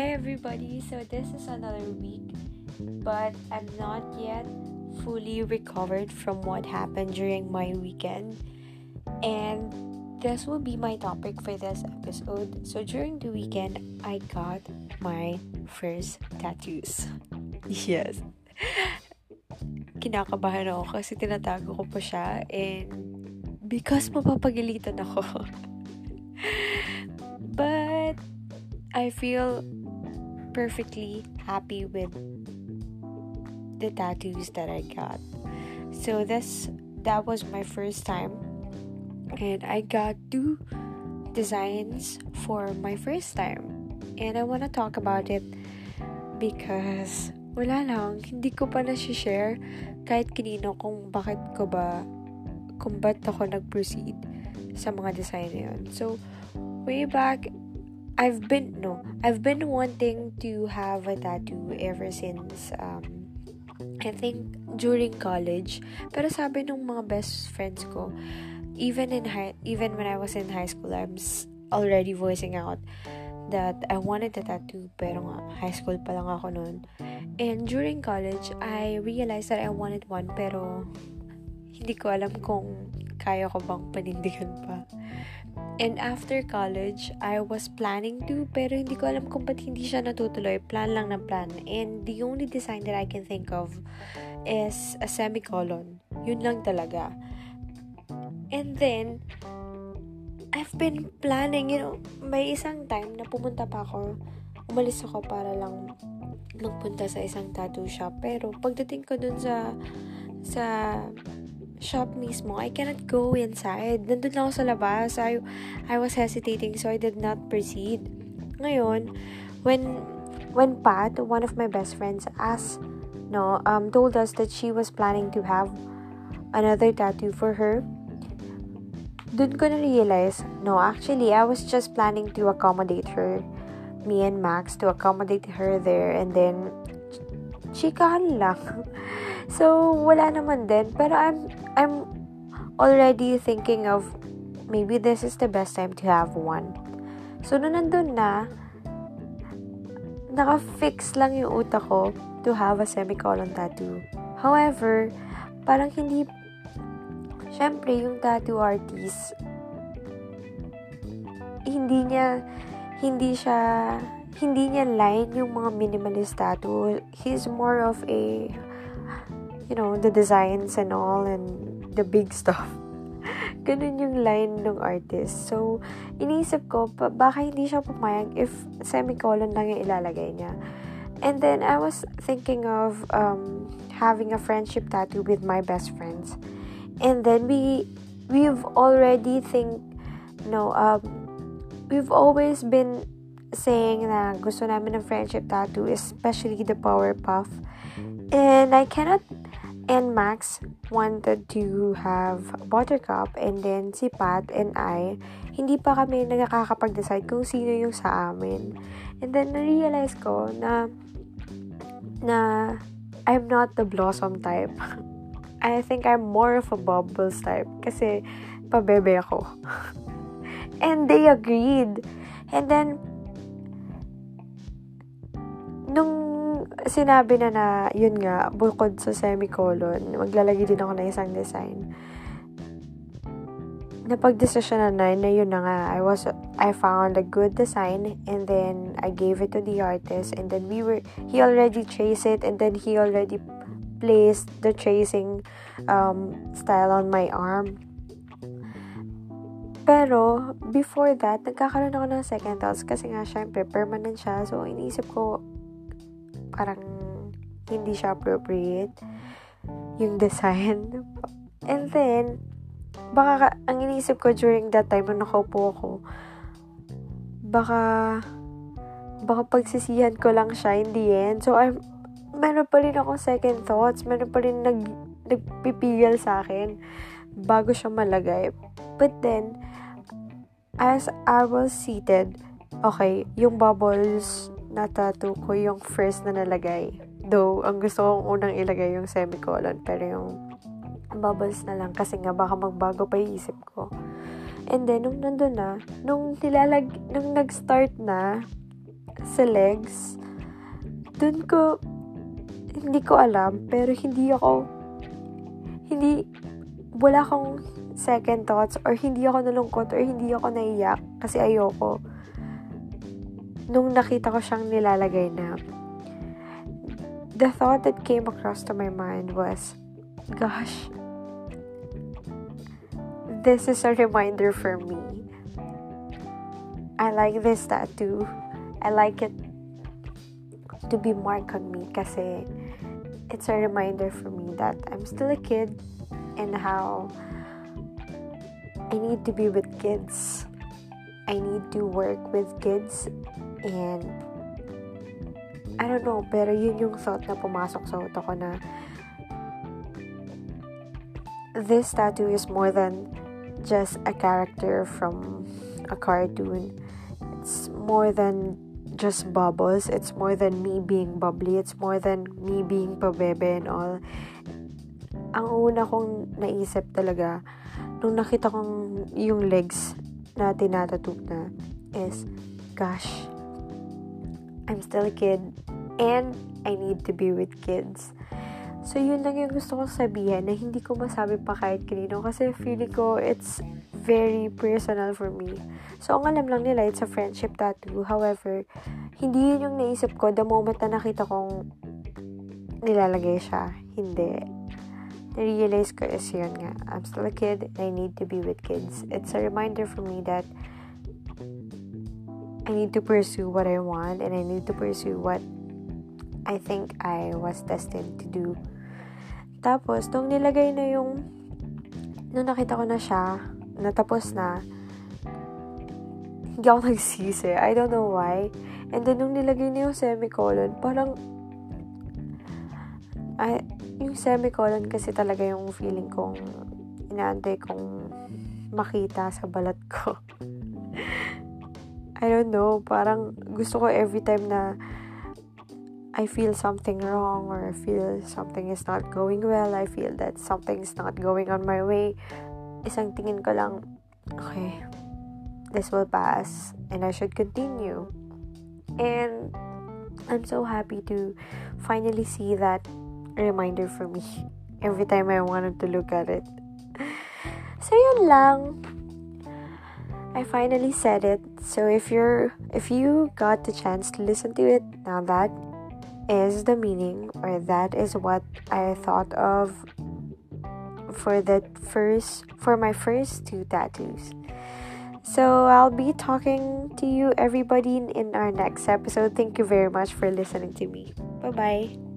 Hi everybody. So this is another week, but I'm not yet fully recovered from what happened during my weekend. And this will be my topic for this episode. So during the weekend, I got my first tattoos. Yes. Kinakabahan ako kasi tinatago ko pa siya and because mapapagalitan ako. but I feel perfectly happy with the tattoos that I got. So this that was my first time and I got two designs for my first time. And I want to talk about it because wala lang, hindi ko pa na-share kahit kinino kung bakit ko ba kung ba't ako nag-proceed sa mga design na yun. So, way back I've been no, I've been wanting to have a tattoo ever since um I think during college. Pero sabi ng mga best friends ko, even in high, even when I was in high school, I'm already voicing out that I wanted a tattoo pero nga high school pa lang ako noon. And during college, I realized that I wanted one pero hindi ko alam kung kaya ko bang panindigan pa. And after college, I was planning to, pero hindi ko alam kung ba't hindi siya natutuloy. Plan lang ng plan. And the only design that I can think of is a semicolon. Yun lang talaga. And then, I've been planning, you know, may isang time na pumunta pa ako, umalis ako para lang magpunta sa isang tattoo shop. Pero pagdating ko dun sa sa shop mismo, I cannot go inside. Nandun lang ako sa labas. I, I was hesitating so I did not proceed. Ngayon, when when Pat, one of my best friends, asked, no, um, told us that she was planning to have another tattoo for her, dun ko na-realize, no, actually, I was just planning to accommodate her, me and Max, to accommodate her there, and then, chikahan lang. so, wala naman din. Pero I'm, I'm already thinking of maybe this is the best time to have one. So, nung nandun na, naka-fix lang yung utak ko to have a semicolon tattoo. However, parang hindi, syempre, yung tattoo artist, hindi niya, hindi siya, hindi niya line yung mga minimalist tattoo. He's more of a you know, the designs and all and the big stuff. Ganun yung line ng artist. So, iniisip ko, baka hindi siya pumayag if semicolon lang yung ilalagay niya. And then, I was thinking of um, having a friendship tattoo with my best friends. And then, we, we've already think, no, um, we've always been saying na gusto namin ng friendship tattoo, especially the Powerpuff. And I cannot and Max wanted to have Buttercup and then si Pat and I, hindi pa kami nakakapag-decide kung sino yung sa amin. And then, na-realize ko na na I'm not the blossom type. I think I'm more of a bubbles type kasi pabebe ako. and they agreed. And then, sinabi na na, yun nga, bukod sa semicolon, maglalagay din ako ng isang design. Napag-desisyon na na, yun na nga, I was, I found a good design, and then, I gave it to the artist, and then we were, he already traced it, and then he already placed the tracing um, style on my arm. Pero, before that, nagkakaroon ako ng second thoughts kasi nga, syempre, permanent siya. So, iniisip ko, parang hindi siya appropriate yung design. And then, baka, ang iniisip ko during that time nung nakaupo ako, baka, baka pagsisihan ko lang siya in the end. So, I'm, meron pa rin ako second thoughts, meron pa rin nag, nagpipigil sa akin bago siya malagay. But then, as I was seated, okay, yung bubbles na tattoo ko yung first na nalagay. Though, ang gusto kong unang ilagay yung semicolon, pero yung bubbles na lang kasi nga baka magbago pa yung isip ko. And then, nung nandun na, nung nilalag, nung nag-start na, sa legs, dun ko, hindi ko alam, pero hindi ako, hindi, wala akong second thoughts or hindi ako nalungkot or hindi ako naiyak kasi ayoko. Nung nakita ko siyang nilalagay na, the thought that came across to my mind was, gosh, this is a reminder for me. I like this tattoo. I like it to be marked on me kasi it's a reminder for me that I'm still a kid and how I need to be with kids. I need to work with kids and I don't know, pero yun yung thought na pumasok sa utak ko na this tattoo is more than just a character from a cartoon. It's more than just bubbles. It's more than me being bubbly. It's more than me being pabebe and all. Ang una kong naisip talaga, nung nakita kong yung legs na tinatattoo na, is, gosh, I'm still a kid and I need to be with kids. So, yun lang yung gusto ko sabihin na hindi ko masabi pa kahit kanino kasi feeling ko it's very personal for me. So, ang alam lang nila, it's a friendship tattoo. However, hindi yun yung naisip ko the moment na nakita kong nilalagay siya. Hindi. Na-realize ko is yun nga. I'm still a kid and I need to be with kids. It's a reminder for me that I need to pursue what I want and I need to pursue what I think I was destined to do. Tapos, nung nilagay na yung nung nakita ko na siya, natapos na, hindi ako nagsisi. I don't know why. And then, nung nilagay niya yung semicolon, parang, ay, yung semicolon kasi talaga yung feeling kong, inaantay kong makita sa balat ko. I don't know, parang gusto ko every time na I feel something wrong or I feel something is not going well, I feel that something is not going on my way, isang tingin ko lang, okay, this will pass and I should continue. And I'm so happy to finally see that reminder for me every time I wanted to look at it. So yun lang. I finally said it. So if you're if you got the chance to listen to it, now that is the meaning or that is what I thought of for the first for my first two tattoos. So I'll be talking to you everybody in our next episode. Thank you very much for listening to me. Bye bye.